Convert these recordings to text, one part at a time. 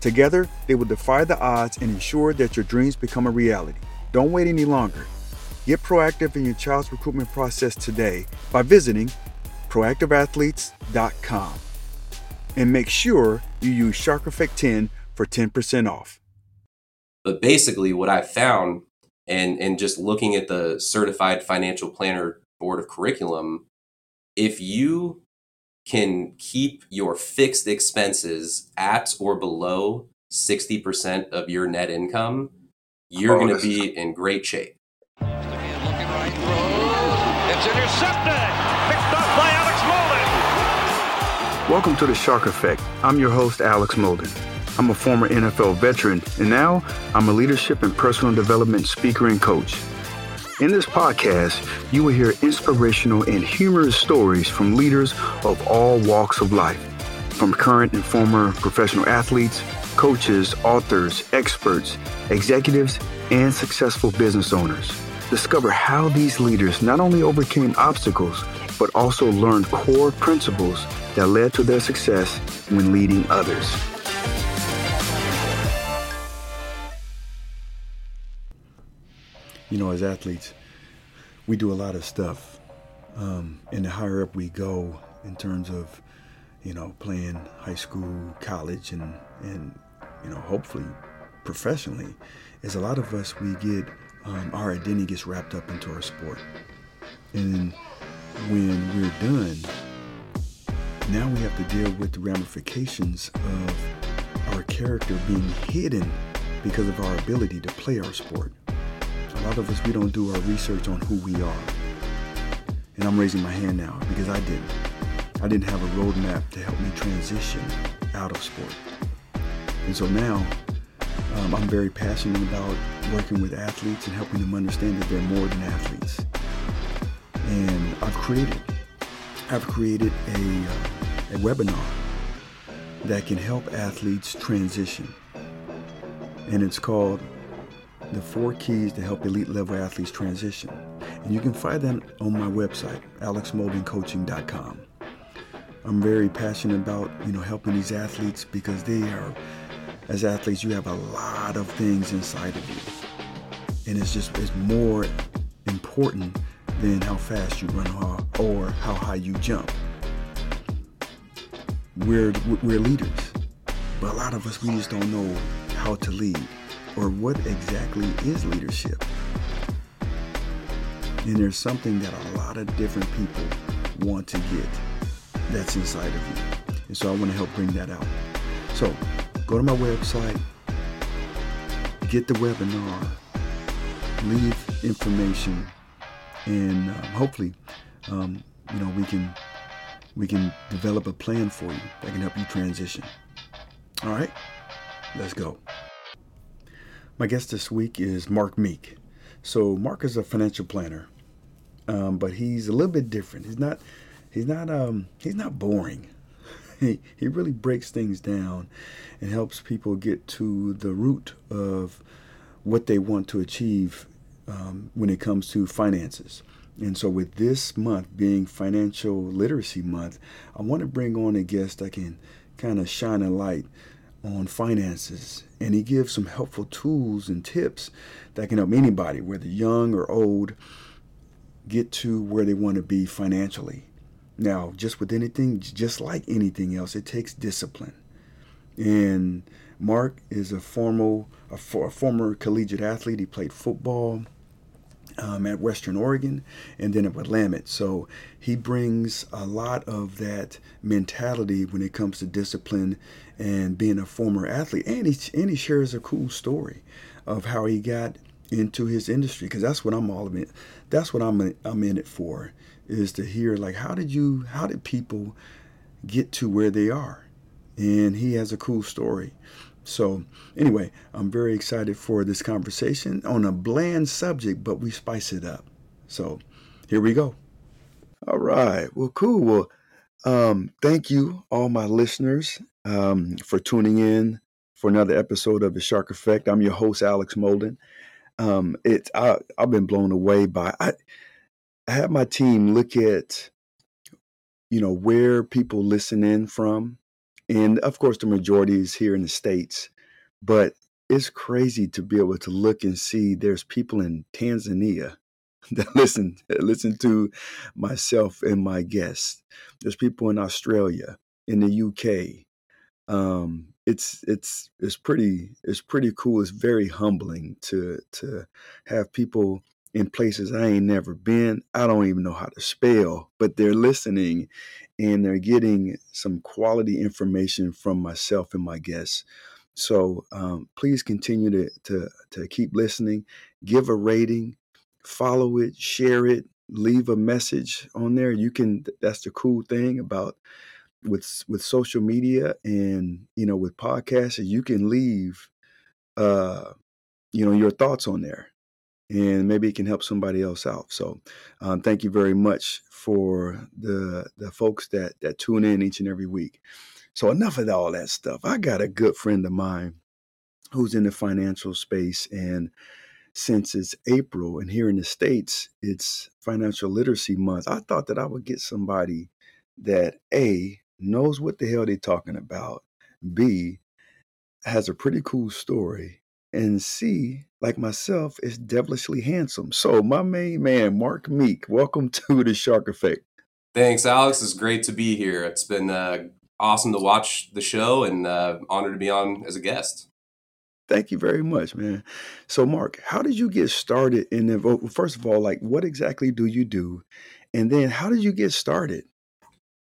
Together, they will defy the odds and ensure that your dreams become a reality. Don't wait any longer. Get proactive in your child's recruitment process today by visiting proactiveathletes.com. And make sure you use Shark Effect 10 for 10% off. But basically, what I found, and, and just looking at the Certified Financial Planner Board of Curriculum, if you can keep your fixed expenses at or below 60% of your net income, you're oh, going to be in great shape. It's intercepted. Picked up by Alex Molden. Welcome to the Shark Effect. I'm your host, Alex Molden. I'm a former NFL veteran, and now I'm a leadership and personal development speaker and coach. In this podcast, you will hear inspirational and humorous stories from leaders of all walks of life, from current and former professional athletes, coaches, authors, experts, executives, and successful business owners. Discover how these leaders not only overcame obstacles, but also learned core principles that led to their success when leading others. You know, as athletes, we do a lot of stuff. Um, and the higher up we go in terms of, you know, playing high school, college, and and you know, hopefully professionally, is a lot of us we get um, our identity gets wrapped up into our sport, and when we're done, now we have to deal with the ramifications of our character being hidden because of our ability to play our sport. A lot of us, we don't do our research on who we are. And I'm raising my hand now because I didn't. I didn't have a roadmap to help me transition out of sport. And so now um, I'm very passionate about working with athletes and helping them understand that they're more than athletes. And I've created, I've created a, uh, a webinar that can help athletes transition. And it's called the four keys to help elite level athletes transition. And you can find that on my website, alexmoldencoaching.com. I'm very passionate about, you know, helping these athletes because they are, as athletes, you have a lot of things inside of you. And it's just, it's more important than how fast you run or how high you jump. We're, we're leaders, but a lot of us, we just don't know how to lead or what exactly is leadership. And there's something that a lot of different people want to get that's inside of you. And so I want to help bring that out. So go to my website, get the webinar, leave information, and um, hopefully, um, you know, we can we can develop a plan for you that can help you transition. All right, let's go. My guest this week is Mark Meek. So Mark is a financial planner, um, but he's a little bit different. He's not he's not um, he's not boring. He he really breaks things down and helps people get to the root of what they want to achieve um, when it comes to finances. And so, with this month being Financial Literacy Month, I want to bring on a guest that can kind of shine a light on finances. And he gives some helpful tools and tips that can help anybody, whether young or old, get to where they want to be financially. Now, just with anything, just like anything else, it takes discipline. And Mark is a formal, a, a former collegiate athlete. He played football um, at Western Oregon and then at Willamette. So he brings a lot of that mentality when it comes to discipline and being a former athlete. And he, and he shares a cool story of how he got into his industry because that's what I'm all in. That's what I'm I'm in it for is to hear like how did you how did people get to where they are, and he has a cool story. So, anyway, I'm very excited for this conversation on a bland subject, but we spice it up. So, here we go. All right. Well, cool. Well, um, thank you, all my listeners, um, for tuning in for another episode of The Shark Effect. I'm your host, Alex Molden. Um, it's I, I've been blown away by I, I have my team look at you know where people listen in from and of course the majority is here in the states but it's crazy to be able to look and see there's people in tanzania that listen listen to myself and my guests. There's people in australia in the uk um, it's it's it's pretty it's pretty cool. It's very humbling to to have people in places I ain't never been. I don't even know how to spell, but they're listening and they're getting some quality information from myself and my guests. So um, please continue to, to, to keep listening, give a rating, follow it, share it, leave a message on there. You can, that's the cool thing about with with social media and you know with podcasts you can leave uh you know your thoughts on there and maybe it can help somebody else out. So, um, thank you very much for the the folks that that tune in each and every week. So, enough of all that stuff. I got a good friend of mine who's in the financial space, and since it's April and here in the states it's Financial Literacy Month, I thought that I would get somebody that a knows what the hell they're talking about, b has a pretty cool story and C, like myself, is devilishly handsome. So, my main man, Mark Meek, welcome to the Shark Effect. Thanks, Alex. It's great to be here. It's been uh, awesome to watch the show and uh, honored to be on as a guest. Thank you very much, man. So, Mark, how did you get started in the? First of all, like, what exactly do you do, and then how did you get started?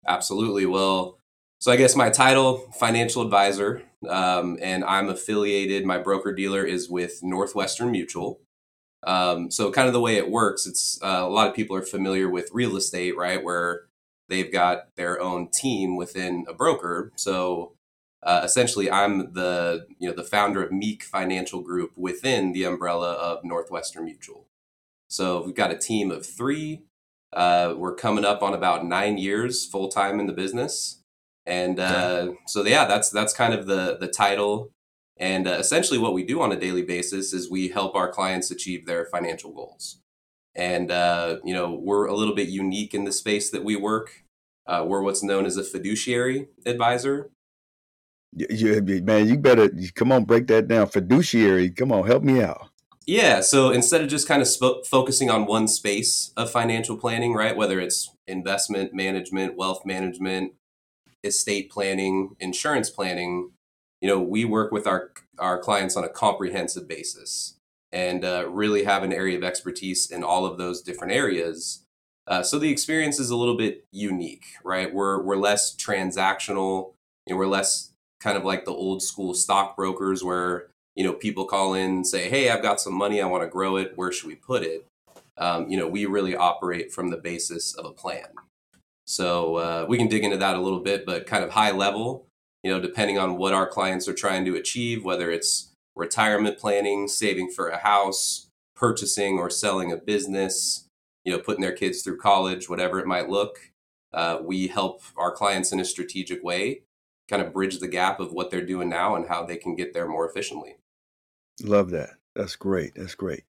Absolutely. Well, so I guess my title, financial advisor, um, and I'm affiliated. My broker dealer is with Northwestern Mutual. Um, so kind of the way it works, it's uh, a lot of people are familiar with real estate, right? Where they've got their own team within a broker. So uh, essentially, I'm the you know the founder of Meek Financial Group within the umbrella of Northwestern Mutual. So we've got a team of three. Uh, we're coming up on about nine years full time in the business and uh, so yeah that's that's kind of the the title. And uh, essentially what we do on a daily basis is we help our clients achieve their financial goals. And uh, you know we're a little bit unique in the space that we work. Uh, we're what's known as a fiduciary advisor. Yeah, man you better come on break that down. Fiduciary come on help me out. Yeah so instead of just kind of sp- focusing on one space of financial planning right whether it's investment management wealth management estate planning, insurance planning, you know, we work with our our clients on a comprehensive basis and uh, really have an area of expertise in all of those different areas. Uh, so the experience is a little bit unique, right? We're we're less transactional, know, we're less kind of like the old school stockbrokers where you know people call in and say, "Hey, I've got some money, I want to grow it. Where should we put it?" Um, you know, we really operate from the basis of a plan. So uh, we can dig into that a little bit, but kind of high level, you know, depending on what our clients are trying to achieve, whether it's retirement planning, saving for a house, purchasing or selling a business, you know, putting their kids through college, whatever it might look. Uh, we help our clients in a strategic way, kind of bridge the gap of what they're doing now and how they can get there more efficiently. Love that. That's great. That's great.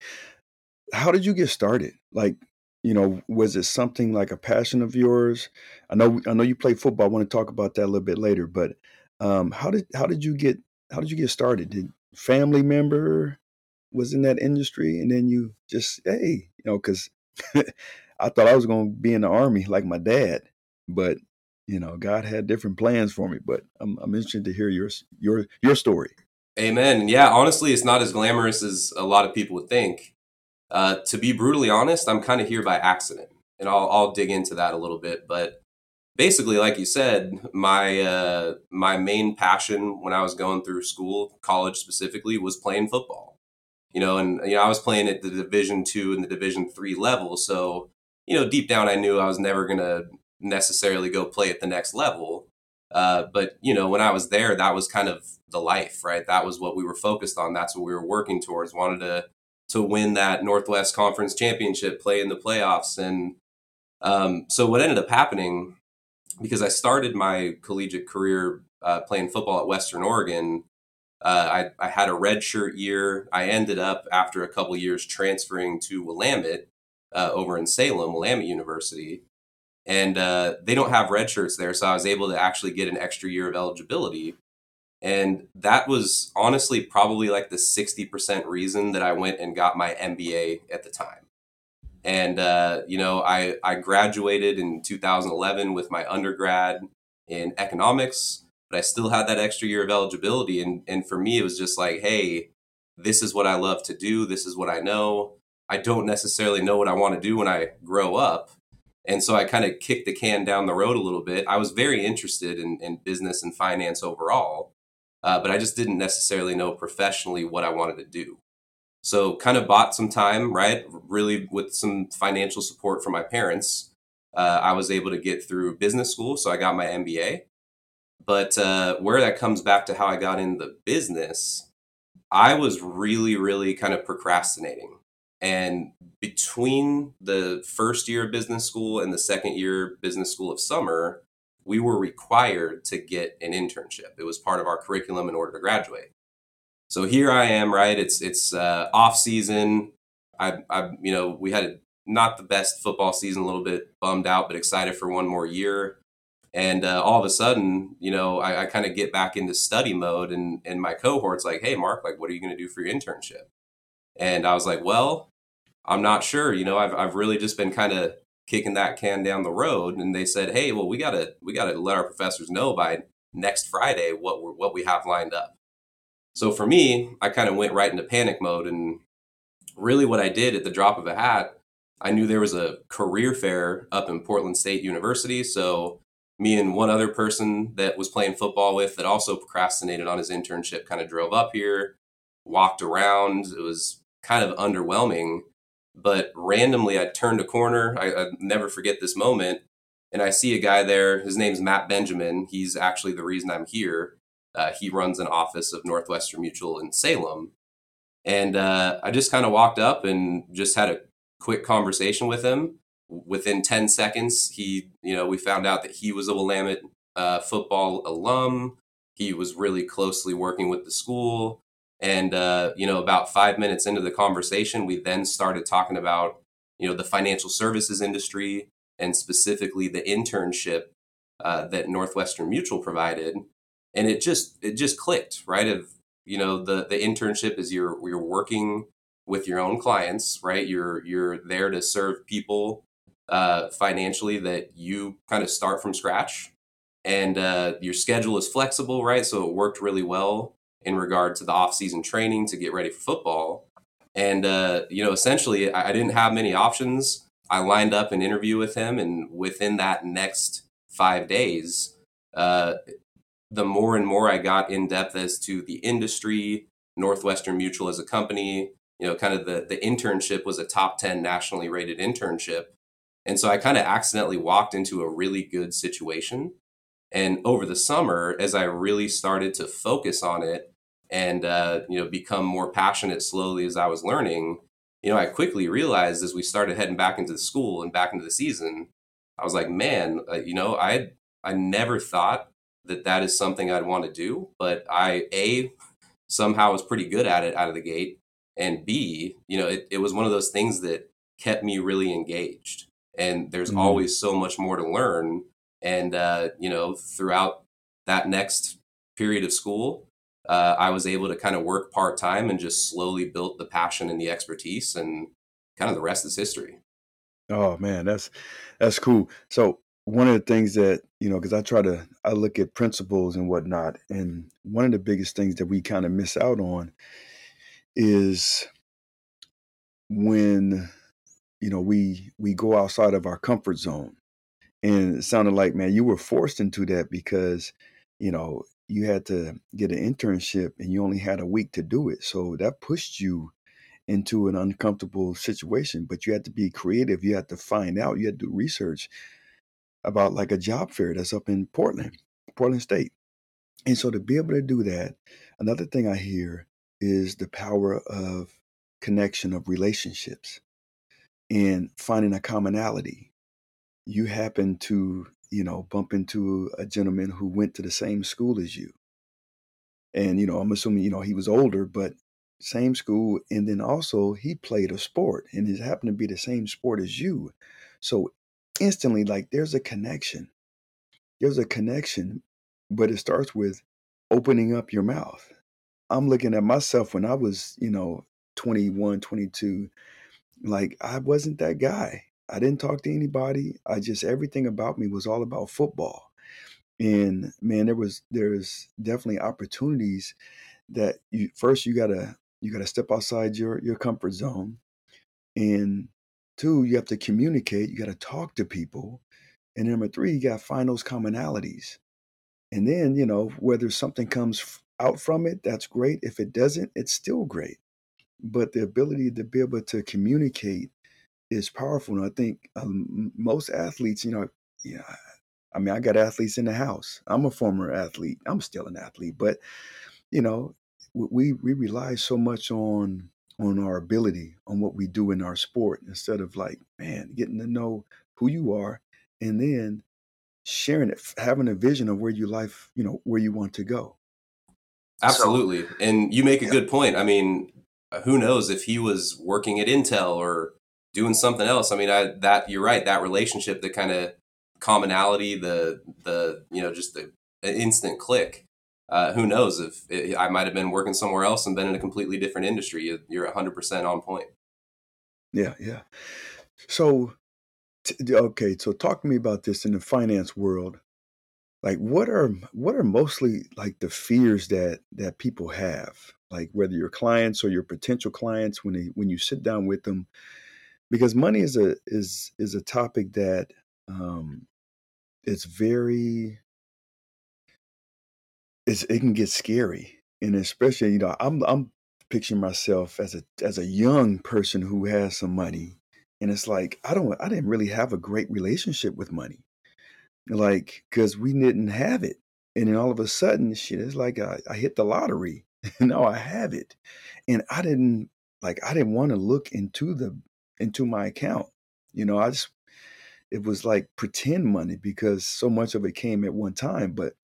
How did you get started? Like, you know, was it something like a passion of yours? I know I know you play football. I want to talk about that a little bit later, but um, how did how did you get how did you get started? Did family member was in that industry and then you just hey, you know, cuz I thought I was going to be in the army like my dad, but you know, God had different plans for me, but I'm I'm interested to hear your your your story. Amen. Yeah, honestly, it's not as glamorous as a lot of people would think. Uh, to be brutally honest, I'm kind of here by accident, and I'll I'll dig into that a little bit. But basically, like you said, my uh, my main passion when I was going through school, college specifically, was playing football. You know, and you know I was playing at the Division two and the Division three level, so you know deep down I knew I was never gonna necessarily go play at the next level. Uh, but you know, when I was there, that was kind of the life, right? That was what we were focused on. That's what we were working towards. Wanted to to win that Northwest Conference championship, play in the playoffs. And um, so what ended up happening, because I started my collegiate career uh, playing football at Western Oregon, uh, I, I, had a redshirt year. I ended up, after a couple years, transferring to Willamette uh, over in Salem, Willamette University. And uh, they don't have red shirts there. So I was able to actually get an extra year of eligibility. And that was honestly probably like the 60% reason that I went and got my MBA at the time. And, uh, you know, I, I graduated in 2011 with my undergrad in economics, but I still had that extra year of eligibility. And, and for me, it was just like, hey, this is what I love to do. This is what I know. I don't necessarily know what I want to do when I grow up. And so I kind of kicked the can down the road a little bit. I was very interested in, in business and finance overall uh, but I just didn't necessarily know professionally what I wanted to do. So, kind of bought some time, right? Really, with some financial support from my parents, uh, I was able to get through business school. So, I got my MBA. But uh, where that comes back to how I got in the business, I was really, really kind of procrastinating. And between the first year of business school and the second year business school of summer, we were required to get an internship. It was part of our curriculum in order to graduate. So here I am, right? It's it's uh, off season. I, I, you know, we had not the best football season, a little bit bummed out, but excited for one more year. And uh, all of a sudden, you know, I, I kind of get back into study mode, and and my cohort's like, "Hey, Mark, like, what are you going to do for your internship?" And I was like, "Well, I'm not sure. You know, I've I've really just been kind of kicking that can down the road and they said hey well we gotta we gotta let our professors know by next friday what we're what we have lined up. So for me i kind of went right into panic mode and really what i did at the drop of a hat i knew there was a career fair up in portland state university so me and one other person that was playing football with that also procrastinated on his internship kind of drove up here walked around. It was kind of underwhelming but randomly, I turned a corner. I, I never forget this moment. And I see a guy there. His name's Matt Benjamin. He's actually the reason I'm here. Uh, he runs an office of Northwestern Mutual in Salem. And uh, I just kind of walked up and just had a quick conversation with him. Within 10 seconds, he, you know, we found out that he was a Willamette uh, football alum. He was really closely working with the school. And uh, you know, about five minutes into the conversation, we then started talking about you know the financial services industry and specifically the internship uh, that Northwestern Mutual provided, and it just it just clicked right. Of you know the the internship is you're you're working with your own clients, right? You're you're there to serve people uh, financially that you kind of start from scratch, and uh, your schedule is flexible, right? So it worked really well in regard to the off-season training to get ready for football. And uh, you know, essentially, I, I didn't have many options. I lined up an interview with him, and within that next five days, uh, the more and more I got in depth as to the industry, Northwestern Mutual as a company, you know, kind of the the internship was a top ten nationally rated internship, and so I kind of accidentally walked into a really good situation. And over the summer, as I really started to focus on it, and uh, you know become more passionate slowly as I was learning, you know, I quickly realized as we started heading back into the school and back into the season, I was like, man, uh, you know, I I never thought that that is something I'd want to do, but I a somehow was pretty good at it out of the gate, and b, you know, it, it was one of those things that kept me really engaged. And there's Mhm. always so much more to learn. And, uh, you know, throughout that next period of school, uh, I was able to kind of work part time and just slowly built the passion and the expertise. And kind of the rest is history. Oh man, that's that's cool. So one of the things that you know, because I try to, I look at principles and whatnot, and one of the biggest things that we kind of miss out on is when you know we we go outside of our comfort zone, and it sounded like man, you were forced into that because you know you had to get an internship and you only had a week to do it, so that pushed you into an uncomfortable situation, but you had to be creative. You had to find out. You had to do research about like a job fair that's up in Portland, Portland State. And so to be able to do that, another thing I hear is the power of connection of relationships and finding a commonality. You happen to, you know, bump into a gentleman who went to the same school as you. And, you know, I'm assuming, you know, he was older, but same school. And then also he played a sport and it happened to be the same sport as you. So instantly, like there's a connection. There's a connection, but it starts with opening up your mouth. I'm looking at myself when I was, you know, 21, 22, like I wasn't that guy. I didn't talk to anybody. I just everything about me was all about football. And man, there was there's definitely opportunities that you first you gotta you gotta step outside your your comfort zone. And two, you have to communicate, you gotta talk to people. And number three, you gotta find those commonalities. And then, you know, whether something comes out from it, that's great. If it doesn't, it's still great. But the ability to be able to communicate is powerful. And I think um, most athletes, you know, yeah, I mean, I got athletes in the house. I'm a former athlete. I'm still an athlete, but you know, we we rely so much on on our ability, on what we do in our sport, instead of like, man, getting to know who you are, and then sharing it, having a vision of where you life, you know, where you want to go. So Absolutely. And you make a yeah, good point. I mean, who knows if he was working at Intel or doing something else. I mean, I that you're right, that relationship, the kind of commonality, the the you know, just the instant click. Uh, who knows if it, I might have been working somewhere else and been in a completely different industry. You- You're 100% on point. yeah, yeah. So t- okay, so talk to me about this in the finance world. Like, what are what are mostly like the fears that that people have? Like, whether your clients or your potential clients, when they when you sit down with them, because money is a is is a topic that um it's very it's it can get scary and especially you know i'm i'm picturing myself as a as a young person who has some money and it's like i don't i didn't really have a great relationship with money like because we didn't have it and then all of a sudden shit it's like i, I hit the lottery now i have it and i didn't like i didn't want to look into the into my account you know i just it was like pretend money because so much of it came at one time but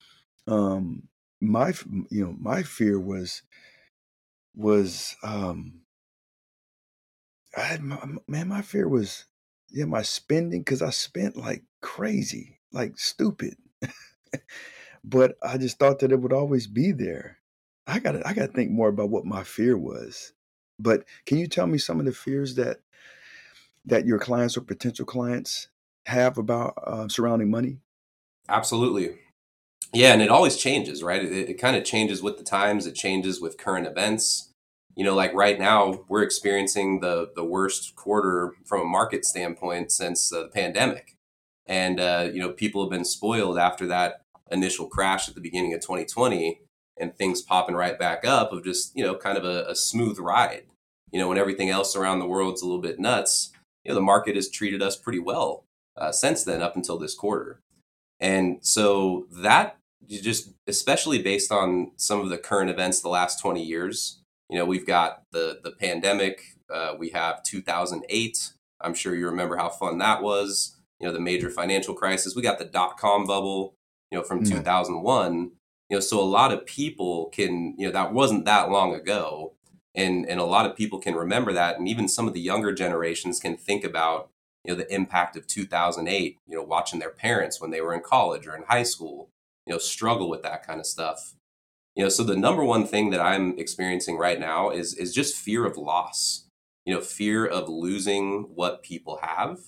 um my you know my fear was was um i had my, man my fear was yeah my spending because i spent like crazy like stupid. But i just thought that it would always be there. I gotta i gotta think more about what my fear was. But can you tell me some of the fears that that your clients or potential clients have about uh, surrounding money Absolutely. Yeah, and it always changes, right? It, it kind of changes with the times. It changes with current events. You know, like right now, we're experiencing the the worst quarter from a market standpoint since uh, the pandemic, and uh, you know, people have been spoiled after that initial crash at the beginning of 2020, and things popping right back up of just you know, kind of a, a smooth ride. You know, when everything else around the world's a little bit nuts, you know, the market has treated us pretty well uh, since then, up until this quarter. And so that just, especially based on some of the current events the last 20 years, you know, we've got the, the pandemic, uh, we have 2008. I'm sure you remember how fun that was. You know, the major financial crisis. We got the dot com bubble, you know, from Mm, 2001. You know, so a lot of people can, you know, that wasn't that long ago. And, and a lot of people can remember that. And even some of the younger generations can think about, you know, the impact of 2008, you know, watching their parents when they were in college or in high school, you know, struggle with that kind of stuff. You know, so the number one thing that I'm experiencing right now is, is just fear of loss, you know, fear of losing what people have,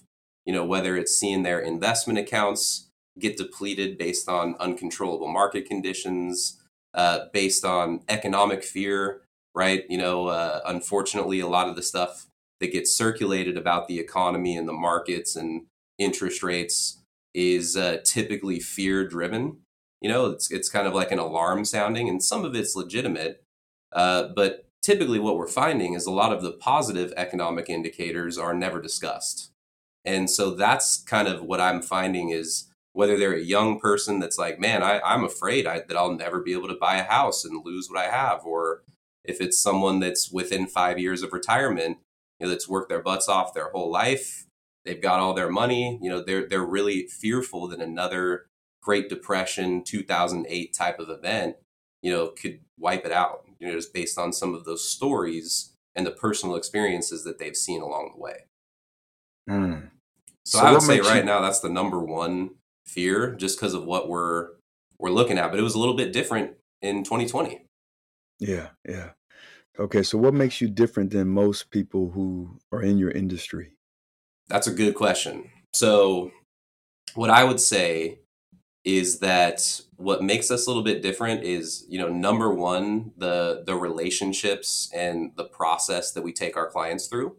you know, whether it's seeing their investment accounts get depleted based on uncontrollable market conditions, uh, based on economic fear, right? You know, uh, unfortunately, a lot of the stuff that gets circulated about the economy and the markets and interest rates is uh, typically fear driven. You know, it's it's kind of like an alarm sounding, and some of it's legitimate. Uh, but typically, what we're finding is a lot of the positive economic indicators are never discussed, and so that's kind of what I'm finding is whether they're a young person that's like, man, I, I'm afraid I, that I'll never be able to buy a house and lose what I have, or if it's someone that's within five years of retirement, you know, that's worked their butts off their whole life, they've got all their money, you know, they're they're really fearful that another Great Depression 2008 type of event, you know, could wipe it out, you know, just based on some of those stories and the personal experiences that they've seen along the way. Mm. So, so, I would say right you... now that's the number one fear just because of what we're we're looking at, but it was a little bit different in 2020. Yeah, yeah. Okay, so what makes you different than most people who are in your industry? That's a good question. So, what I would say is that what makes us a little bit different is, you know, number one, the the relationships and the process that we take our clients through.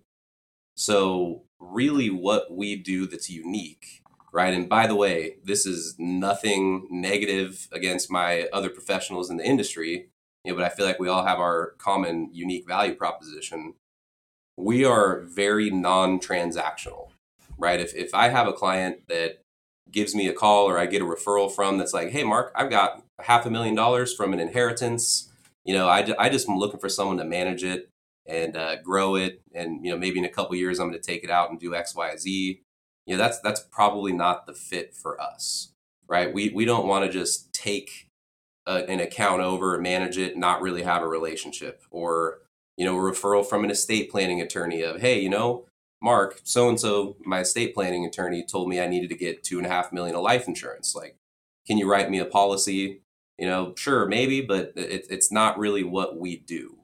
So, really what we do that's unique, right? And by the way, this is nothing negative against my other professionals in the industry you know, but I feel like we all have our common unique value proposition. We are very non-transactional, right? If if I have a client that gives me a call or I get a referral from that's like, hey, Mark, I've got half a million dollars from an inheritance. You know, I, I just am looking for someone to manage it and uh, grow it. And, you know, maybe in a couple years, I'm going to take it out and do X, Y, Z. You know, that's, that's probably not the fit for us, right? We, we don't want to just take a, an account over, manage it, not really have a relationship, or you know, a referral from an estate planning attorney of, hey, you know, Mark, so and so, my estate planning attorney told me I needed to get two and a half million of life insurance. Like, can you write me a policy? You know, sure, maybe, but it, it's not really what we do,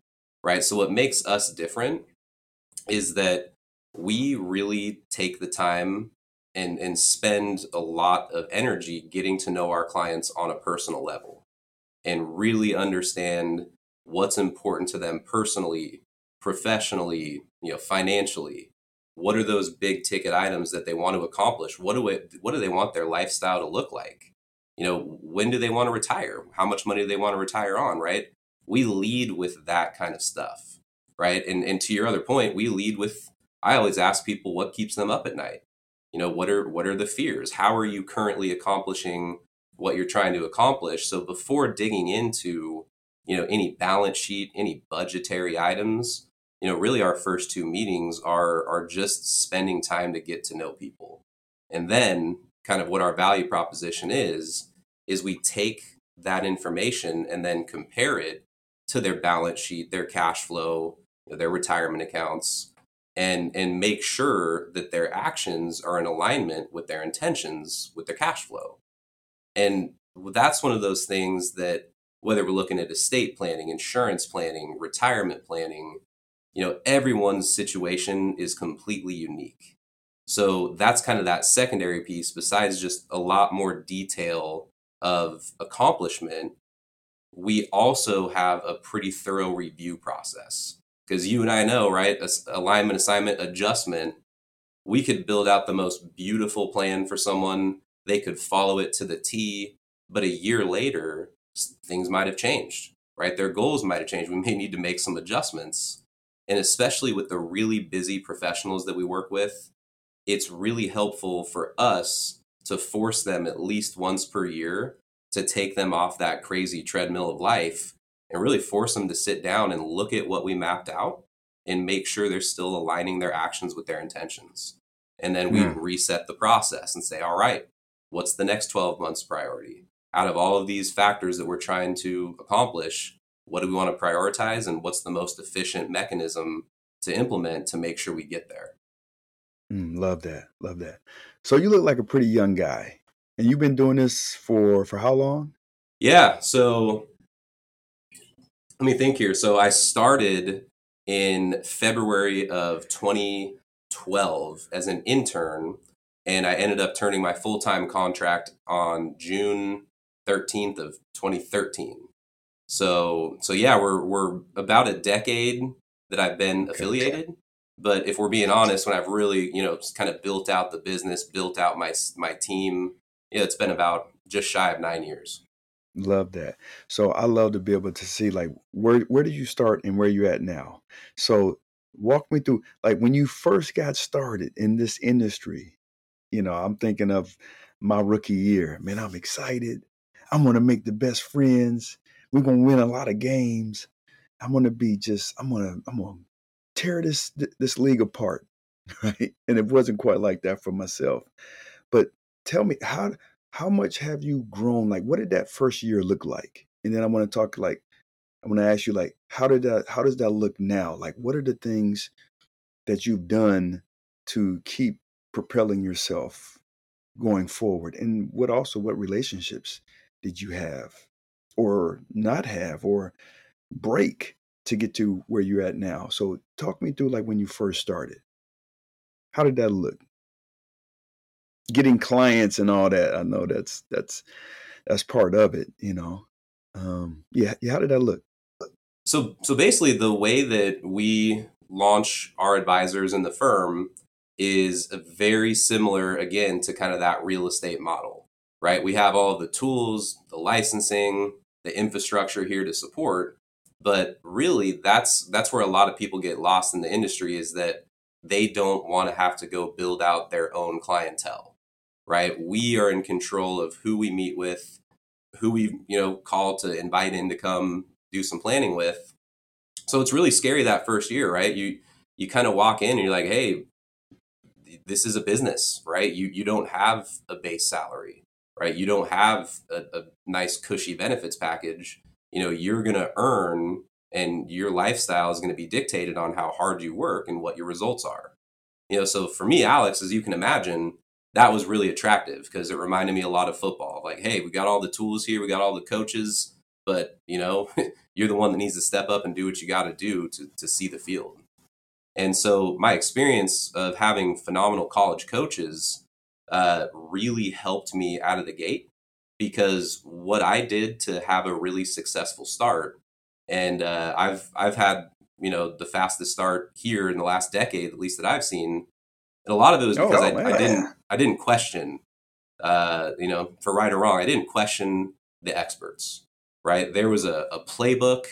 right? So, what makes us different is that we really take the time and, and spend a lot of energy getting to know our clients on a personal level and really understand what's important to them personally, professionally, you know, financially. What are those big ticket items that they want to accomplish? What do it, what do they want their lifestyle to look like? You know, when do they want to retire? How much money do they want to retire on, right? We lead with that kind of stuff, right? And and to your other point, we lead with I always ask people what keeps them up at night. You know, what are what are the fears? How are you currently accomplishing what you're trying to accomplish. So before digging into, you know, any balance sheet, any budgetary items, you know, really our first two meetings are are just spending time to get to know people. And then kind of what our value proposition is is we take that information and then compare it to their balance sheet, their cash flow, you know, their retirement accounts, and and make sure that their actions are in alignment with their intentions with their cash flow. And that's one of those things that whether we're looking at estate planning, insurance planning, retirement planning, you know, everyone's situation is completely unique. So that's kind of that secondary piece, besides just a lot more detail of accomplishment. We also have a pretty thorough review process because you and I know, right? Alignment, assignment, adjustment. We could build out the most beautiful plan for someone they could follow it to the T, but a year later, things might have changed, right? Their goals might have changed. We may need to make some adjustments. And especially with the really busy professionals that we work with, it's really helpful for us to force them at least once per year to take them off that crazy treadmill of life and really force them to sit down and look at what we mapped out and make sure they're still aligning their actions with their intentions. And then we mm. reset the process and say, all right, What's the next 12 months priority? Out of all of these factors that we're trying to accomplish, what do we want to prioritize and what's the most efficient mechanism to implement to make sure we get there. Mm, love that. Love that. So you look like a pretty young guy. And you've been doing this for for how long? Yeah, so let me think here. So I started in February of 2012 as an intern and I ended up turning my full-time contract on June 13th of 2013. So so yeah, we're we're about a decade that I've been affiliated. But if we're being honest, when I've really, you know, kind of built out the business, built out my my team, yeah, it's been about just shy of nine years. Love that. So I love to be able to see like where where did you start and where you at now. So walk me through like when you first got started in this industry. You know, I'm thinking of my rookie year. Man, I'm excited. I'm gonna make the best friends. We're gonna win a lot of games. I'm gonna be just. I'm gonna. I'm gonna tear this this league apart, right? And it wasn't quite like that for myself. But tell me how how much have you grown? Like, what did that first year look like? And then I want to talk like I want to ask you like how did that how does that look now? Like, what are the things that you've done to keep propelling yourself going forward? And what also what relationships did you have or not have or break to get to where you're at now. So talk me through like when you first started. How did that look? Getting clients and all that. I know that's that's that's part of it, you know. Um yeah, yeah, how did that look? So so basically the way that we launch our advisors in the firm is very similar again to kind of that real estate model, right? We have all the tools, the licensing, the infrastructure here to support, but really that's that's where a lot of people get lost in the industry is that they don't want to have to go build out their own clientele right? We are in control of who we meet with who we you know call to invite in to come do some planning with. So it's really scary that first year right? You you kind of walk in and you're like hey this is a business right? You you don't have a base salary right? You don't have a, a nice cushy benefits package. You know you're to earn and your lifestyle is going to be dictated on how hard you work and what your results are. You know so for me alex as you can imagine that was really attractive because it reminded me a lot of football. Like hey we got all the tools here we got all the coaches but you know you're the one that needs to step up and do what you got to do to to see the field and so my experience of having phenomenal college coaches uh, really helped me out of the gate because what I did to have a really successful start, and uh, I've I've had you know the fastest start here in the last decade, at least that I've seen, and a lot of it was because oh, I, I, didn't I didn't question, uh, you know, for right or wrong, I didn't question the experts. Right, there was a, a playbook.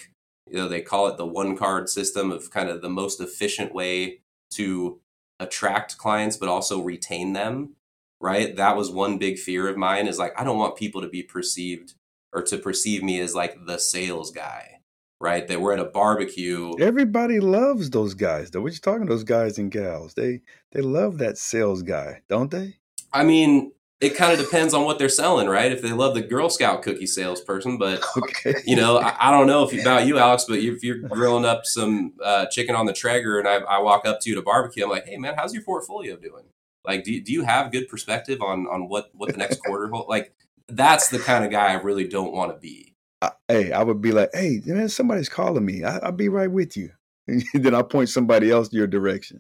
You know, they call it the one card system of kind of the most efficient way to attract clients, but also retain them right? That was one big fear of mine is like, I don't want people to be perceived or to perceive me as like the sales guy, right? That we're at a barbecue. Everybody loves those guys, though. What you talking those guys and gals? They they love that sales guy, don't they? I mean, it kind of depends on what they're selling, right? If they love the Girl Scout cookie salesperson, but okay. you know, I, I, don't know if about you, Alex, but if you're grilling up some uh, chicken on the Traeger and I, I walk up to you to barbecue, I'm like, hey man, how's your portfolio doing? Like, do, do you have good perspective on on what what the next quarter hold? Like, that's the kind of guy I really don't want to be. Uh, hey, I would be like, hey, man, somebody's calling me. I, will be right with you. And then I'll point somebody else your direction.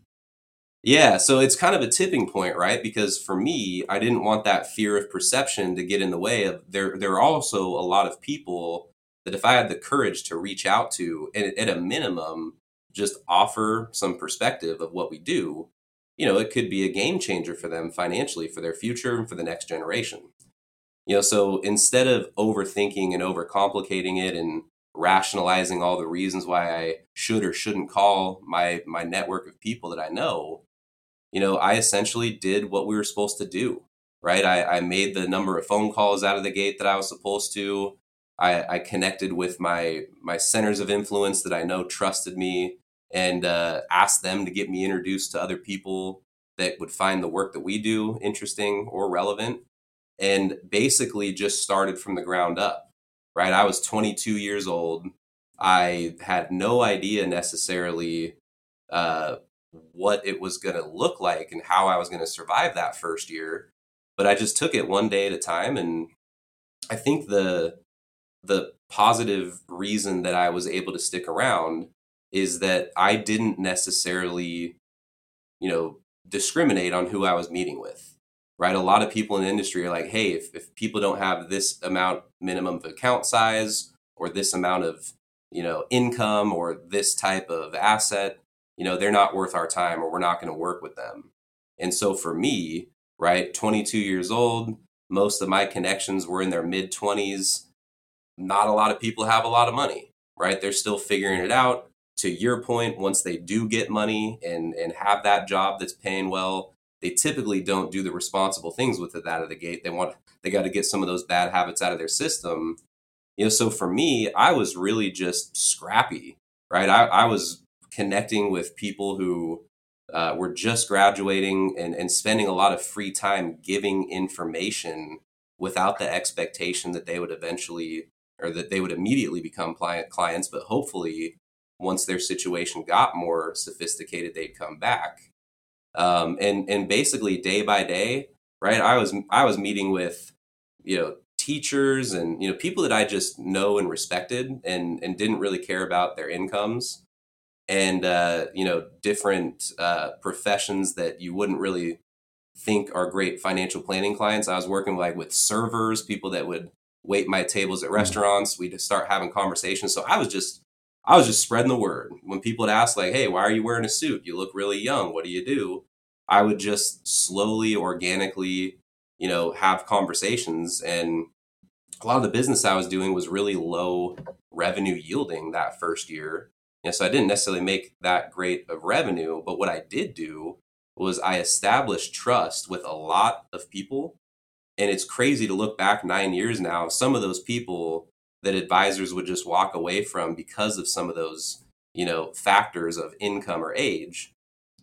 Yeah, so it's kind of a tipping point, right? Because for me, I didn't want that fear of perception to get in the way of there. There are also a lot of people that if I had the courage to reach out to, and at a minimum, just offer some perspective of what we do, you know, it could be a game changer for them financially for their future and for the next generation. You know, so instead of overthinking and overcomplicating it and rationalizing all the reasons why I should or shouldn't call my my network of people that I know, you know, I essentially did what we were supposed to do. Right. I, I made the number of phone calls out of the gate that I was supposed to. I, I connected with my my centers of influence that I know trusted me and uh, ask them to get me introduced to other people that would find the work that we do interesting or relevant and basically just started from the ground up right i was 22 years old I had no idea necessarily uh, what it was going to look like and how I was going to survive that first year. But I just took it one day at a time, and I think the the positive reason that I was able to stick around is that I didn't necessarily, you know, discriminate on who I was meeting with. Right? A lot of people in the industry are like, hey, if, if people don't have this amount minimum of account size or this amount of, you know, income or this type of asset, you know, they're not worth our time or we're not going to work with them. And so for me, right, 22 years old, most of my connections were in their mid 20s. Not a lot of people have a lot of money, right? They're still figuring it out. To your point, once they do get money and, and have that job that's paying well, they typically don't do the responsible things with it out of the gate. They want they got to get some of those bad habits out of their system. You know, so for me, I was really just scrappy, right? I, I was connecting with people who uh, were just graduating and, and spending a lot of free time giving information without the expectation that they would eventually or that they would immediately become client clients, but hopefully once their situation got more sophisticated, they'd come back. Um, and and basically day by day, right? I was I was meeting with you know teachers and you know people that I just know and respected and and didn't really care about their incomes and uh, you know different uh, professions that you wouldn't really think are great financial planning clients. I was working like with servers, people that would wait my tables at mm-hmm. restaurants. We'd start having conversations. So I was just I was just spreading the word. When people would ask like, "Hey, why are you wearing a suit? You look really young. What do you do?" I would just slowly, organically, you know, have conversations and a lot of the business I was doing was really low revenue yielding that first year know, so I didn't necessarily make that great of revenue, but what I did do was I established trust with a lot of people. And it's crazy to look back nine years now. Some of those people that advisors would just walk away from because of some of those, you know, factors of income or age.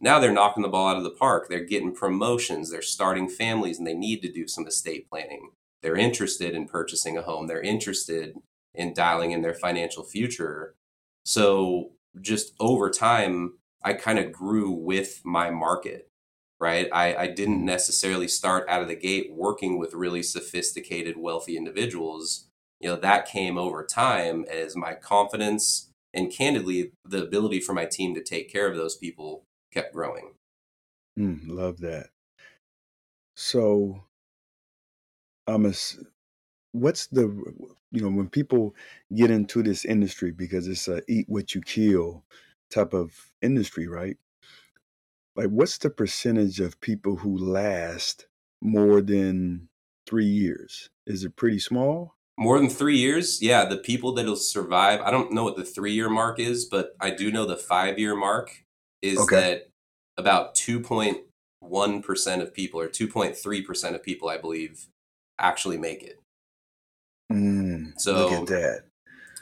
Now they're knocking the ball out of the park. They're getting promotions. They're starting families and they need to do some estate planning. They're interested in purchasing a home. They're interested in dialing in their financial future. So just over time, I kind of grew with my market, right? I, I didn't necessarily start out of the gate working with really sophisticated, wealthy individuals. You know, that came over time as my confidence and candidly, the ability for my team to take care of those people kept growing. Mm, love that. So, a, what's the you know when people get into this industry because it's a eat what you kill type of industry right? Like what's the percentage of people who last more than three years? Is it pretty small? More than three years? Yeah the people that'll survive i don't know what the three year mark is but i do know the five year mark is okay. that about 2.1% of people or 2.3% of people i believe actually make it Mm, so look at that.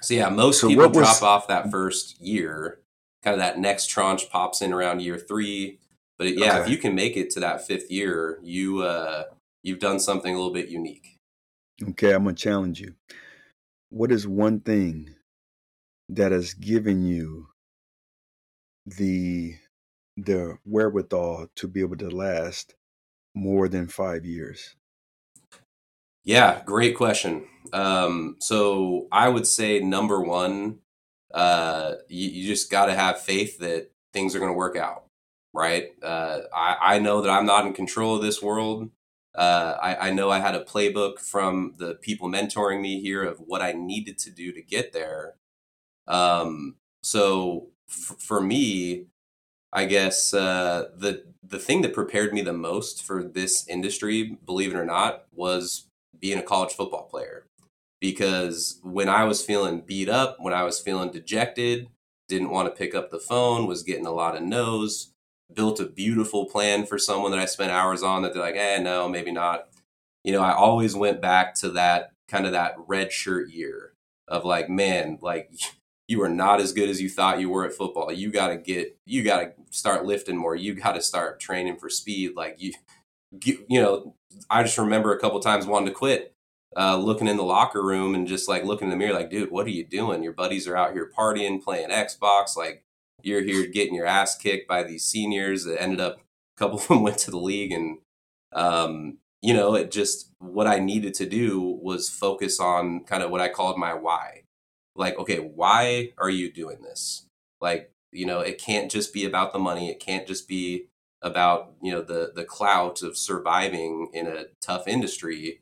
So yeah, most so people drop off that first year. Kind of that next tranche pops in around year three. But yeah, okay. if you can make it to that fifth year, you uh, you've done something a little bit unique. Okay, I'm gonna challenge you. What is one thing that has given you the the wherewithal to be able to last more than five years? Yeah, great question. Um, so I would say number one, uh, you, you just got to have faith that things are going to work out, right? Uh, I, I know that I'm not in control of this world. Uh, I, I know I had a playbook from the people mentoring me here of what I needed to do to get there. Um, so f- for me, I guess uh, the the thing that prepared me the most for this industry, believe it or not, was being a college football player because when I was feeling beat up, when I was feeling dejected, didn't want to pick up the phone, was getting a lot of no's, built a beautiful plan for someone that I spent hours on that they're like, eh, no, maybe not. You know, I always went back to that kind of that red shirt year of like, man, like you are not as good as you thought you were at football. You got to get, you got to start lifting more. You got to start training for speed. Like you, you know, I just remember a couple times wanting to quit uh, looking in the locker room and just like looking in the mirror, like, dude, what are you doing? Your buddies are out here partying, playing Xbox. Like, you're here getting your ass kicked by these seniors that ended up, a couple of them went to the league. And, um, you know, it just, what I needed to do was focus on kind of what I called my why. Like, okay, why are you doing this? Like, you know, it can't just be about the money. It can't just be about, you know, the, the clout of surviving in a tough industry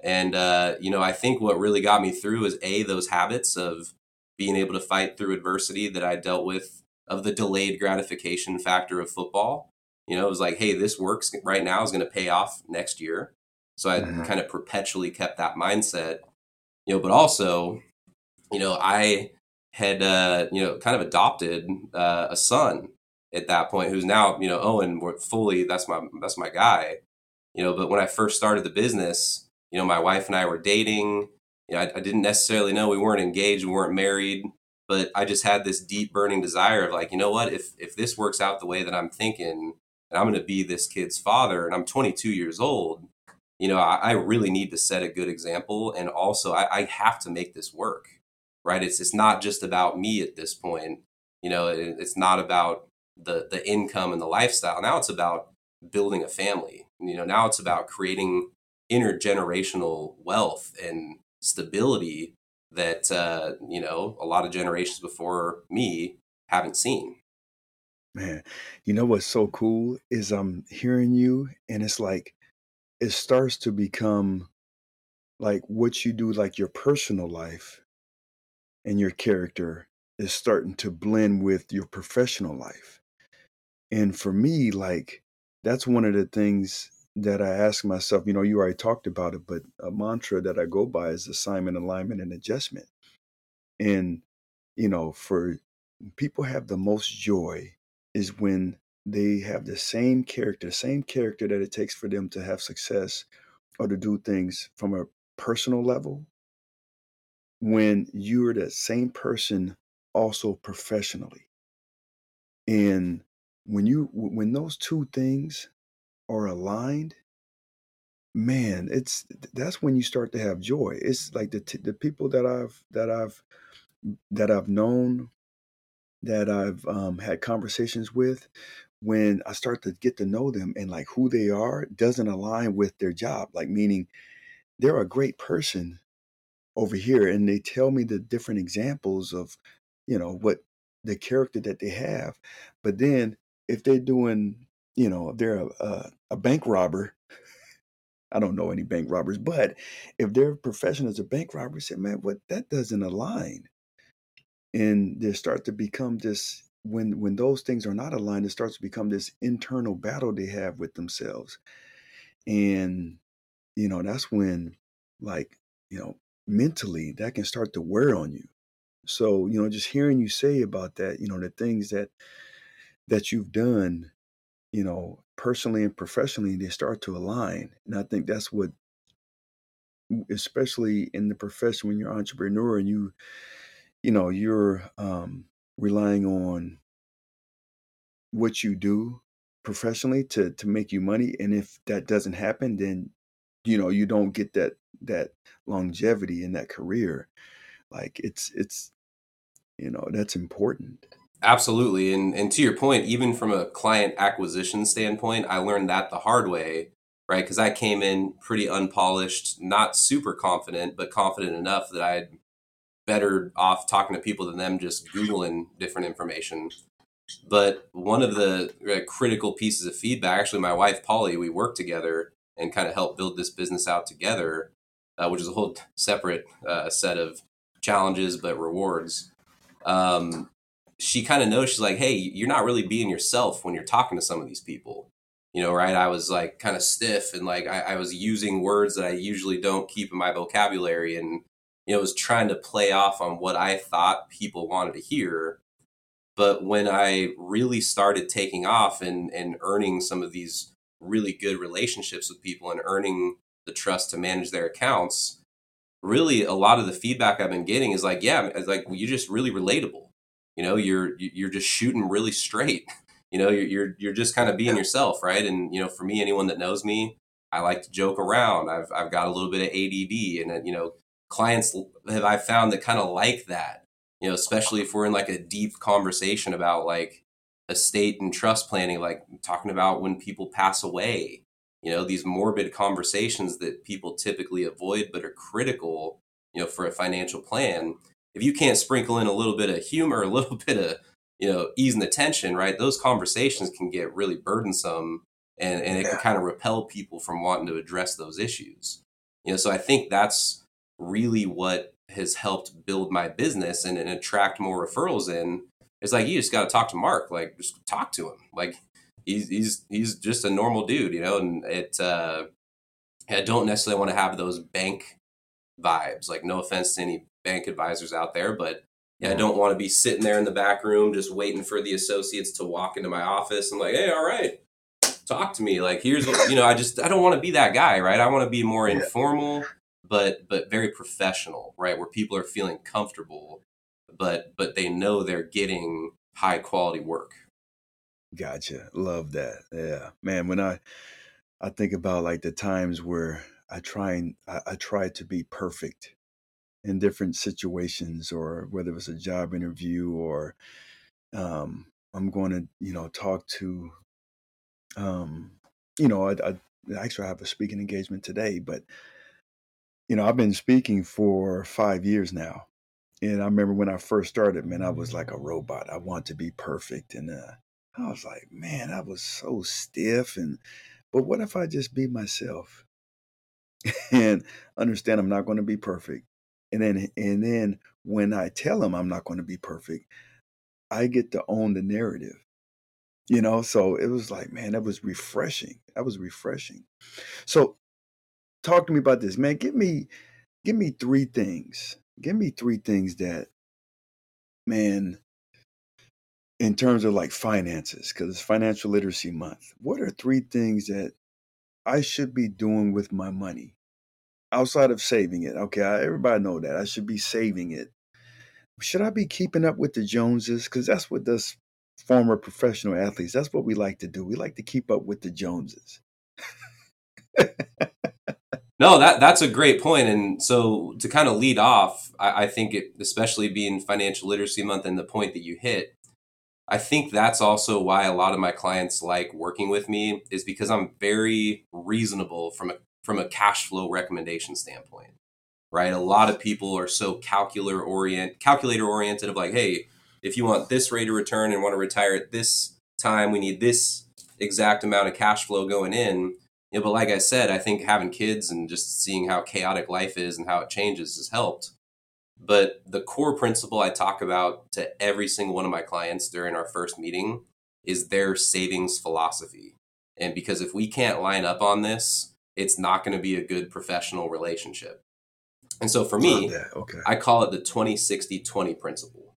and, uh, you know, I think what really got me through is A, those habits of being able to fight through adversity that I dealt with, of the delayed gratification factor of football. You know, it was like, hey, this works right now is going to pay off next year. So I mm-hmm. kind of perpetually kept that mindset, you know, but also, you know, I had, uh, you know, kind of adopted uh, a son at that point who's now, you know, Owen, fully, that's my, that's my guy, you know, but when I first started the business, you know, my wife and I were dating. You know, I, I didn't necessarily know we weren't engaged, we weren't married, but I just had this deep burning desire of like, you know what, if if this works out the way that I'm thinking, and I'm going to be this kid's father, and I'm 22 years old, you know, I, I really need to set a good example, and also I, I have to make this work, right? It's it's not just about me at this point. You know, it, it's not about the the income and the lifestyle. Now it's about building a family. You know, now it's about creating intergenerational wealth and stability that uh, you know a lot of generations before me haven't seen. Man, you know what's so cool is I'm hearing you, and it's like it starts to become like what you do, like your personal life and your character is starting to blend with your professional life. And for me, like that's one of the things that I ask myself, you know, you already talked about it, but a mantra that I go by is assignment, alignment, and adjustment. And, you know, for people have the most joy is when they have the same character, same character that it takes for them to have success or to do things from a personal level. When you're the same person also professionally. And when you when those two things are aligned, man, it's that's when you start to have joy. It's like the the people that I've that I've that I've known, that I've um, had conversations with, when I start to get to know them and like who they are doesn't align with their job. Like meaning they're a great person over here, and they tell me the different examples of, you know, what the character that they have. But then if they're doing you know, if they're a, a, a bank robber. I don't know any bank robbers, but if their profession is a bank robber, say, man, what that doesn't align. And they start to become this when when those things are not aligned, it starts to become this internal battle they have with themselves. And, you know, that's when like, you know, mentally that can start to wear on you. So, you know, just hearing you say about that, you know, the things that that you've done you know, personally and professionally, they start to align. And I think that's what, especially in the profession when you're an entrepreneur and you, you know, you're um, relying on what you do professionally to to make you money. And if that doesn't happen, then you know you don't get that that longevity in that career. Like it's it's you know that's important. Absolutely. And and to your point, even from a client acquisition standpoint, I learned that the hard way, right? Because I came in pretty unpolished, not super confident, but confident enough that I had better off talking to people than them just Googling different information. But one of the uh, critical pieces of feedback, actually, my wife, Polly, we worked together and kind of helped build this business out together, uh, which is a whole separate uh, set of challenges but rewards. Um, she kind of knows she's like, hey, you're not really being yourself when you're talking to some of these people. You know, right? I was like kind of stiff and like I, I was using words that I usually don't keep in my vocabulary and, you know, was trying to play off on what I thought people wanted to hear. But when I really started taking off and, and earning some of these really good relationships with people and earning the trust to manage their accounts, really a lot of the feedback I've been getting is like, yeah, it's like you're just really relatable you know you're you're just shooting really straight you know you're you're, you're just kind of being yourself right and you know for me anyone that knows me I like to joke around. I've I've got a little bit of ADD, and uh, you know, clients have I found that kind of like that. You know, especially if we're in like a deep conversation about like estate and trust planning, like talking about when people pass away. You know, these morbid conversations that people typically avoid but are critical. You know, for a financial plan. If you can't sprinkle in a little bit of humor, a little bit of you know easing the tension, right? Those conversations can get really burdensome and, and it yeah. can kind of repel people from wanting to address those issues. You know, so I think that's really what has helped build my business and, and attract more referrals in. It's like you just got to talk to Mark, like just talk to him. Like he's he's he's just a normal dude, you know. And it uh, I don't necessarily want to have those bank vibes. Like no offense to any bank advisors out there, but yeah, I don't want to be sitting there in the back room just waiting for the associates to walk into my office and like, hey, all right, talk to me. Like, here's what, you know, I just, I don't want to be that guy, right? I want to be more yeah. informal, but, but very professional, right? Where people are feeling comfortable, but, but they know they're getting high quality work. Gotcha. Love that. Yeah, man. When I, I think about like the times where I try and I, I try to be perfect in different situations or whether it was a job interview or um, I'm going to, you know, talk to um, you know, I, I actually have a speaking engagement today, but you know, I've been speaking for five years now. And I remember when I first started, man, I was like a robot. I want to be perfect. And uh, I was like, man, I was so stiff. And, but what if I just be myself and understand I'm not going to be perfect? And then, and then when I tell them I'm not going to be perfect, I get to own the narrative you know? So it was like man that was refreshing that was refreshing. So talk to me about this man give me give me three things give me three things that man in terms of like finances because it's financial literacy month what are three things that i should be doing with my money outside of saving it okay I, everybody know that i should be saving it should i be keeping up with the joneses because that's what this former professional athletes. That's what we like to do. We like to keep up with the Joneses. no, that that's a great point. And so to kind of lead off, I, I think it, especially being Financial Literacy Month and the point that you hit, I think that's also why a lot of my clients like working with me is because I'm very reasonable from a from a cash flow recommendation standpoint. Right? A lot of people are so calculator orient calculator oriented of like, hey, if you want this rate of return and want to retire at this time, we need this exact amount of cash flow going in. Know, but like I said, I think having kids and just seeing how chaotic life is and how it changes has helped. But the core principle I talk about to every single one of my clients during our first meeting is their savings philosophy. And because if we can't line up on this, it's not going to be a good professional relationship. And so for me, okay. I call it the 20 60 20 principle.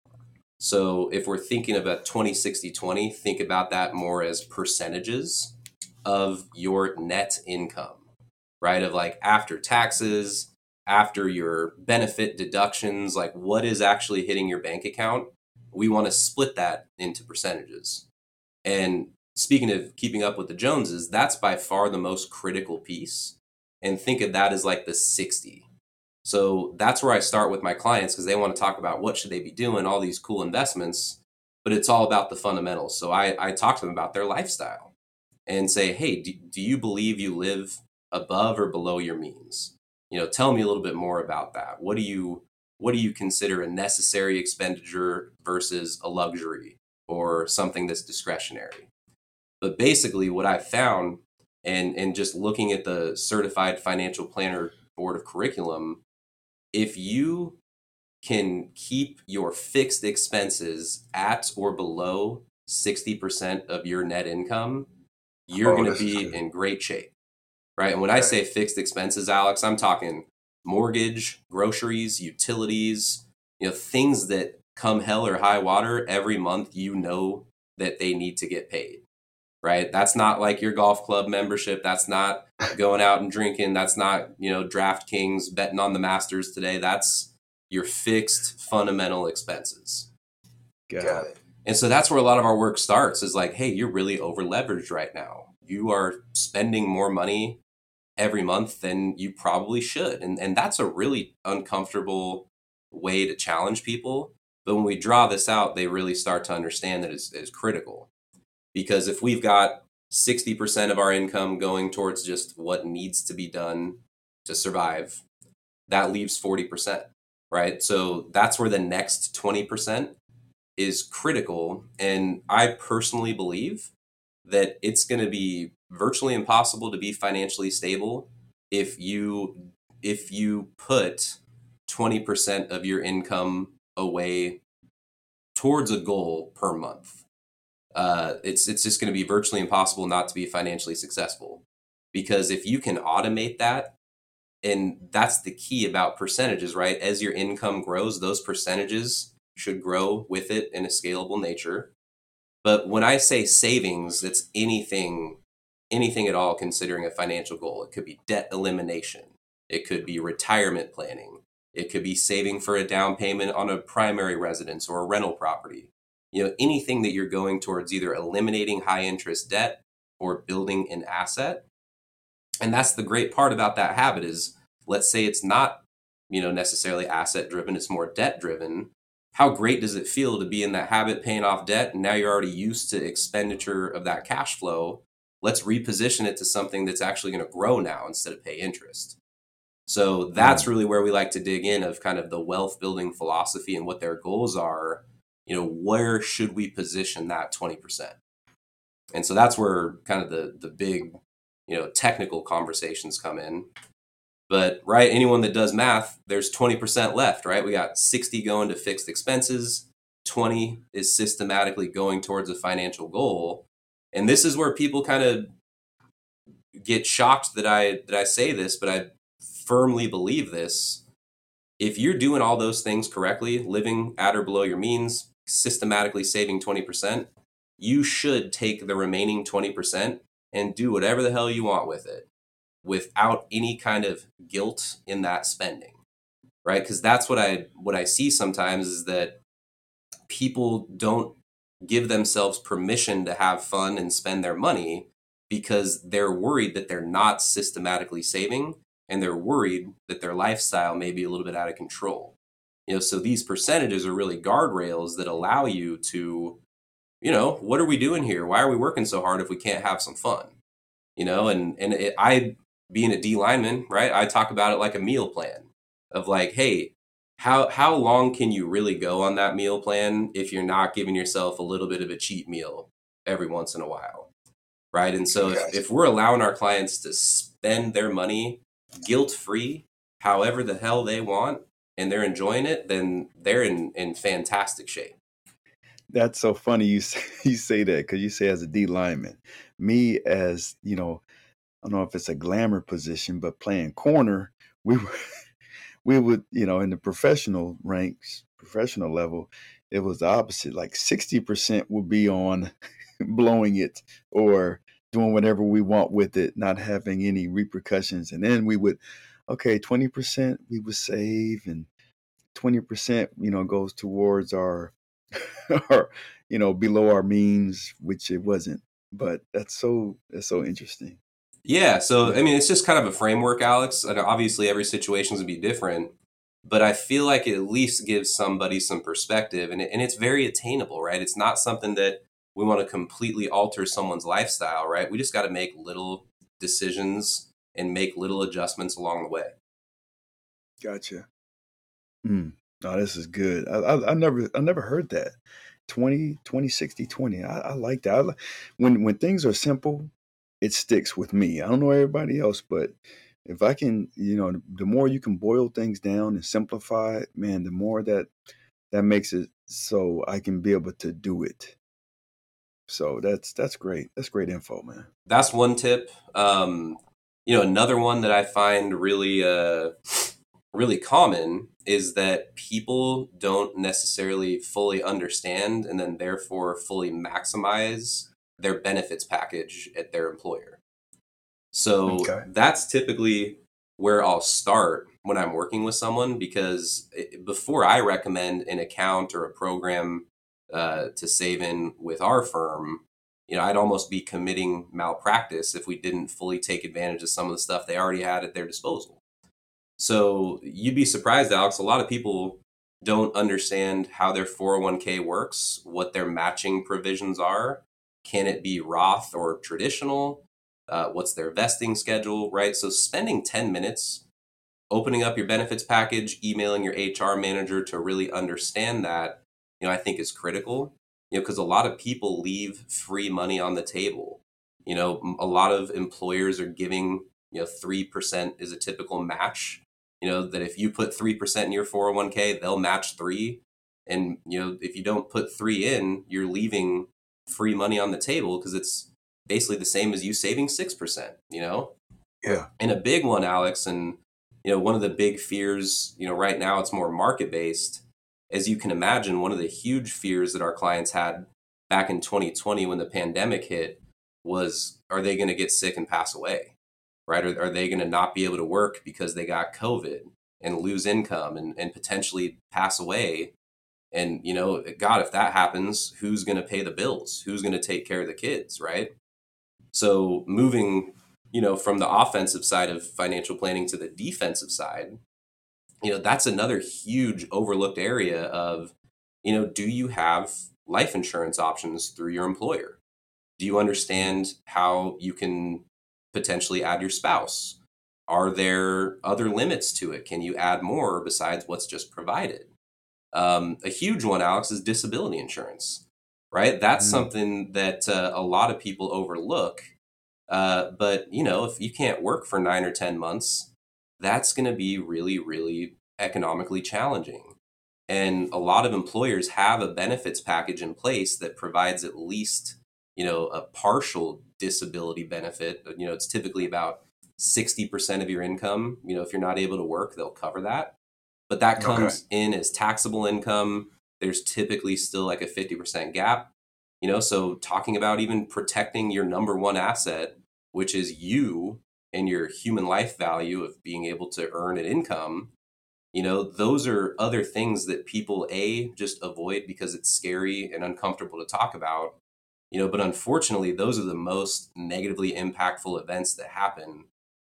So if we're thinking about 20, 60, 20, think about that more as percentages of your net income, right? Of like after taxes, after your benefit deductions, like what is actually hitting your bank account. We want to split that into percentages. And speaking of keeping up with the Joneses, that's by far the most critical piece. And think of that as like the 60 so that's where I start with my clients because they want to talk about what should they be doing, all these cool investments, but it's all about the fundamentals. So I, I talk to them about their lifestyle and say, hey, do, do you believe you live above or below your means? You know, tell me a little bit more about that. What do you what do you consider a necessary expenditure versus a luxury or something that's discretionary? But basically what I found and and just looking at the certified financial planner board of curriculum if you can keep your fixed expenses at or below 60% of your net income, you're oh, going to be in great shape. Right. And when okay. I say fixed expenses, Alex, I'm talking mortgage, groceries, utilities, you know, things that come hell or high water every month, you know that they need to get paid right? That's not like your golf club membership. That's not going out and drinking. That's not, you know, DraftKings betting on the Masters today. That's your fixed fundamental expenses. Got, Got it. And so that's where a lot of our work starts is like, hey, you're really over leveraged right now. You are spending more money every month, than you probably should. And, and that's a really uncomfortable way to challenge people. But when we draw this out, they really start to understand that it's, it's critical. Because if we've got 60% of our income going towards just what needs to be done to survive, that leaves 40%, right? So that's where the next 20% is critical. And I personally believe that it's going to be virtually impossible to be financially stable if you if you put 20% of your income away towards a goal per month. Uh, it's it's just going to be virtually impossible not to be financially successful. Because if you can automate that and that's the key about percentages right? As your income grows those percentages should grow with it in a scalable nature. But when i say savings it's anything anything at all considering a financial goal. It could be debt elimination. It could be retirement planning. It could be saving for a down payment on a primary residence or a rental property you know anything that you're going towards either eliminating high interest debt or building an asset. And that's the great part about that habit is let's say it's not you know necessarily asset driven it's more debt driven. How great does it feel to be in that habit paying off debt and now you're already used to expenditure of that cash flow? Let's reposition it to something that's actually going to grow now instead of pay interest. So that's mm. really where we like to dig in of kind of the wealth building philosophy and what their goals are you know where should we position that 20% and so that's where kind of the the big you know technical conversations come in. But right anyone that does math there's 20% left right? We got 60 going to fixed expenses 20 is systematically going towards a financial goal. And this is where people kind of get shocked that i that i say this but i firmly believe this. If you're doing all those things correctly living at or below your means systematically saving 20%, you should take the remaining 20% and do whatever the hell you want with it without any kind of guilt in that spending. Right? Cuz that's what I what I see sometimes is that people don't give themselves permission to have fun and spend their money because they're worried that they're not systematically saving and they're worried that their lifestyle may be a little bit out of control you know so these percentages are really guardrails that allow you to you know what are we doing here? Why are we working so hard if we can't have some fun? You know and and it, i being a d lineman right i talk about it like a meal plan of like hey how how long can you really go on that meal plan if you're not giving yourself a little bit of a cheat meal every once in a while right? And so if, if we're allowing our clients to spend their money guilt free however the hell they want and they're enjoying it, then they're in, in fantastic shape. That's so funny you say, you say that because you say as a D lineman, me as you know, I don't know if it's a glamour position, but playing corner, we were we would you know in the professional ranks, professional level, it was the opposite. Like sixty percent would be on blowing it or doing whatever we want with it, not having any repercussions, and then we would okay, 20% we would save and 20%, you know, goes towards our, our, you know, below our means, which it wasn't. But that's so, that's so interesting. Yeah. So, I mean, it's just kind of a framework, Alex. And obviously, every situation is going to be different. But I feel like it at least gives somebody some perspective. And, it, and it's very attainable, right? It's not something that we want to completely alter someone's lifestyle, right? We just got to make little decisions and make little adjustments along the way. Gotcha. Mm. Oh, this is good. I, I, I, never I never heard that. 20, 20, 60, 20. I, I like that. I, when when things are simple, it sticks with me. I don't know everybody else, but if I can, you know, the more you can boil things down and simplify it, man, the more that that makes it so I can be able to do it. So that's that's great. That's great info, man. That's one tip. Um, you know, another one that I find really, uh, really common is that people don't necessarily fully understand and then therefore fully maximize their benefits package at their employer. So okay. that's typically where I'll start when I'm working with someone because it, before I recommend an account or a program uh, to save in with our firm, you know, I'd almost be committing malpractice if we didn't fully take advantage of some of the stuff they already had at their disposal. So you'd be surprised, Alex. A lot of people don't understand how their 401k works, what their matching provisions are. Can it be Roth or traditional? Uh, what's their vesting schedule, right? So spending 10 minutes opening up your benefits package, emailing your HR manager to really understand that, you know, I think is critical. You know, because a lot of people leave free money on the table. You know, a lot of employers are giving, you know, 3% is a typical match. You know, that if you put 3% in your 401k, they'll match 3. And, you know, if you don't put 3 in, you're leaving free money on the table because it's basically the same as you saving 6%, you know? Yeah. And a big one, Alex, and you know, one of the big fears, you know, right now it's more market based. As you can imagine, one of the huge fears that our clients had back in 2020 when the pandemic hit was are they going to get sick and pass away? Right? Are, are they going to not be able to work because they got COVID and lose income and, and potentially pass away? And, you know, God, if that happens, who's going to pay the bills? Who's going to take care of the kids? Right? So moving you know, from the offensive side of financial planning to the defensive side, you know, that's another huge overlooked area of, you know, do you have life insurance options through your employer? Do you understand how you can potentially add your spouse? Are there other limits to it? Can you add more besides what's just provided? Um, a huge one, Alex, is disability insurance, right? That's mm-hmm. something that uh, a lot of people overlook uh, but you know, if you can't work for nine or ten months, that's going to be really, really economically challenging. And a lot of employers have a benefits package in place that provides at least, you know, a partial disability benefit. You know, it's typically about 60% of your income. You know, if you're not able to work, they'll cover that. But that comes okay. in as taxable income. There's typically still like a 50% gap. You know, so talking about even protecting your number one asset which is you and your human life value of being able to earn an income you know those are other things that people a just avoid because it's scary and uncomfortable to talk about you know but unfortunately those are the most negatively impactful events that happen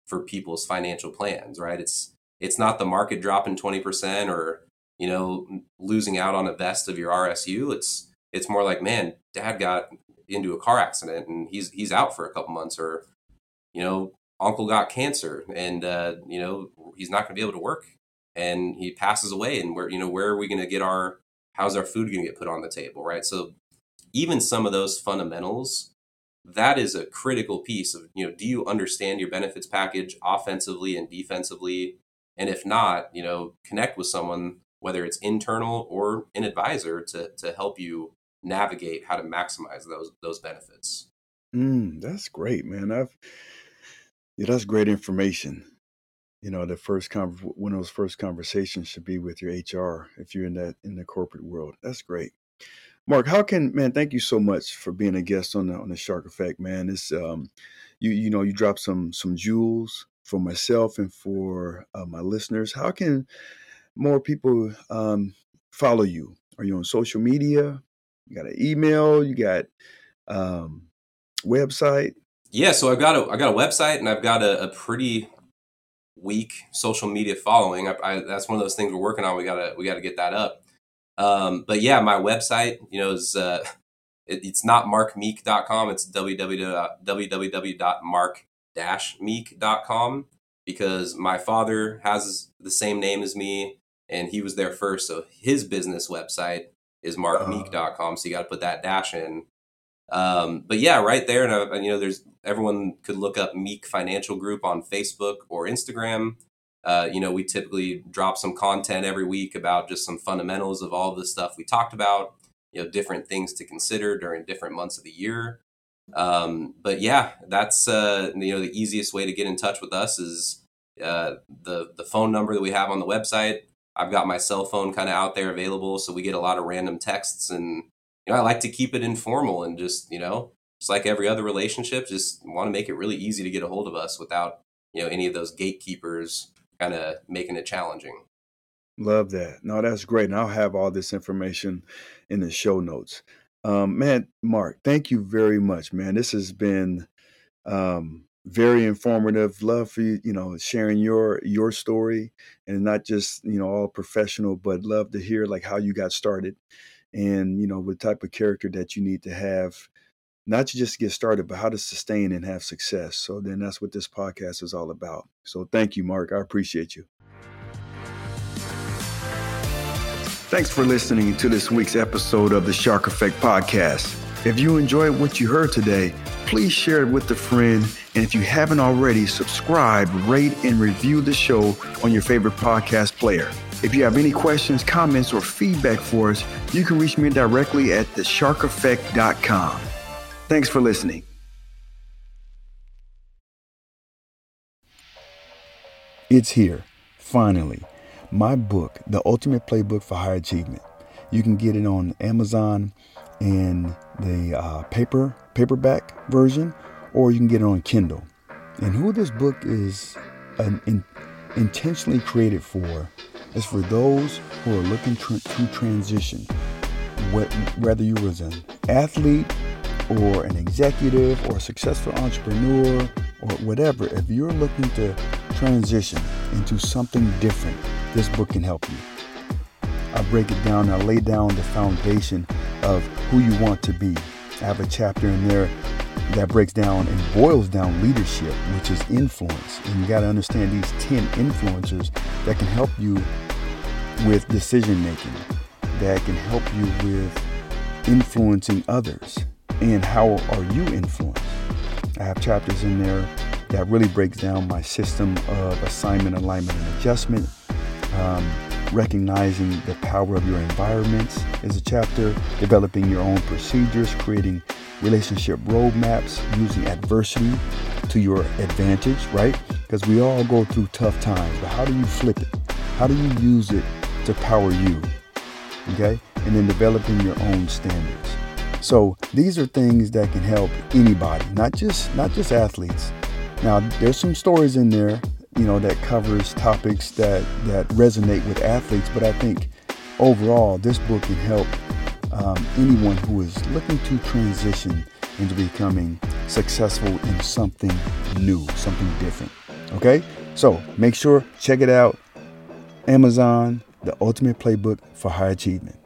for people's financial plans right? It's it's not the market dropping 20% or you know losing out on a vest of your RSU it's it's more like man dad got into a car accident and he's he's out for a couple months or you know, uncle got cancer and, uh, you know, he's not going to be able to work and he passes away. And where, you know, where are we going to get our, how's our food going to get put on the table? Right. So even some of those fundamentals, that is a critical piece of, you know, do you understand your benefits package offensively and defensively? And if not, you know, connect with someone, whether it's internal or an advisor to, to help you navigate how to maximize those, those benefits. Mm, that's great, man. I've yeah, that's great information. You know, the first con- one of those first conversations should be with your HR if you're in that in the corporate world. That's great. Mark, how can man? Thank you so much for being a guest on the on the Shark Effect, man. It's um, you you know you dropped some some jewels for myself and for uh, my listeners. How can more people um, follow you? Are you on social media? You got an email? You got um, website? Yeah, so I've got a I got a website and I've got a, a pretty weak social media following. I, I, that's one of those things we're working on. We gotta we gotta get that up. Um, but yeah, my website, you know, is uh, it, it's not markmeek.com. It's www.mark-meek.com because my father has the same name as me and he was there first. So his business website is markmeek.com. So you got to put that dash in. Um, but yeah, right there, and uh, you know, there's everyone could look up Meek Financial Group on Facebook or Instagram. Uh, you know, we typically drop some content every week about just some fundamentals of all the stuff we talked about. You know, different things to consider during different months of the year. Um, but yeah, that's uh, you know the easiest way to get in touch with us is uh, the the phone number that we have on the website. I've got my cell phone kind of out there available, so we get a lot of random texts and you know, I like to keep it informal and just, you know, just like every other relationship, just want to make it really easy to get a hold of us without, you know, any of those gatekeepers kind of making it challenging. Love that. No, that's great. And I'll have all this information in the show notes. Um, man, Mark, thank you very much, man. This has been um, very informative. Love for you, you know, sharing your your story and not just you know all professional, but love to hear like how you got started and you know the type of character that you need to have, not to just get started, but how to sustain and have success. So then that's what this podcast is all about. So thank you, Mark. I appreciate you. Thanks for listening to this week's episode of the Shark Effect Podcast. If you enjoyed what you heard today, please share it with a friend. And if you haven't already, subscribe, rate, and review the show on your favorite podcast player. If you have any questions, comments, or feedback for us, you can reach me directly at thesharkeffect.com. Thanks for listening. It's here, finally my book, The Ultimate Playbook for High Achievement. You can get it on Amazon in the uh, paper paperback version, or you can get it on Kindle. And who this book is an, in, intentionally created for is for those who are looking tr- to transition. Whether you was an athlete or an executive or a successful entrepreneur or whatever, if you're looking to transition into something different, this book can help you. I break it down, I lay down the foundation of who you want to be. I have a chapter in there that breaks down and boils down leadership, which is influence. And you got to understand these 10 influencers that can help you with decision making, that can help you with influencing others. And how are you influenced? I have chapters in there that really breaks down my system of assignment, alignment, and adjustment um, recognizing the power of your environments is a chapter. Developing your own procedures, creating relationship roadmaps, using adversity to your advantage, right? Because we all go through tough times, but how do you flip it? How do you use it to power you? Okay? And then developing your own standards. So these are things that can help anybody, not just not just athletes. Now there's some stories in there you know, that covers topics that, that resonate with athletes. But I think overall, this book can help um, anyone who is looking to transition into becoming successful in something new, something different. Okay? So make sure, check it out. Amazon, The Ultimate Playbook for High Achievement.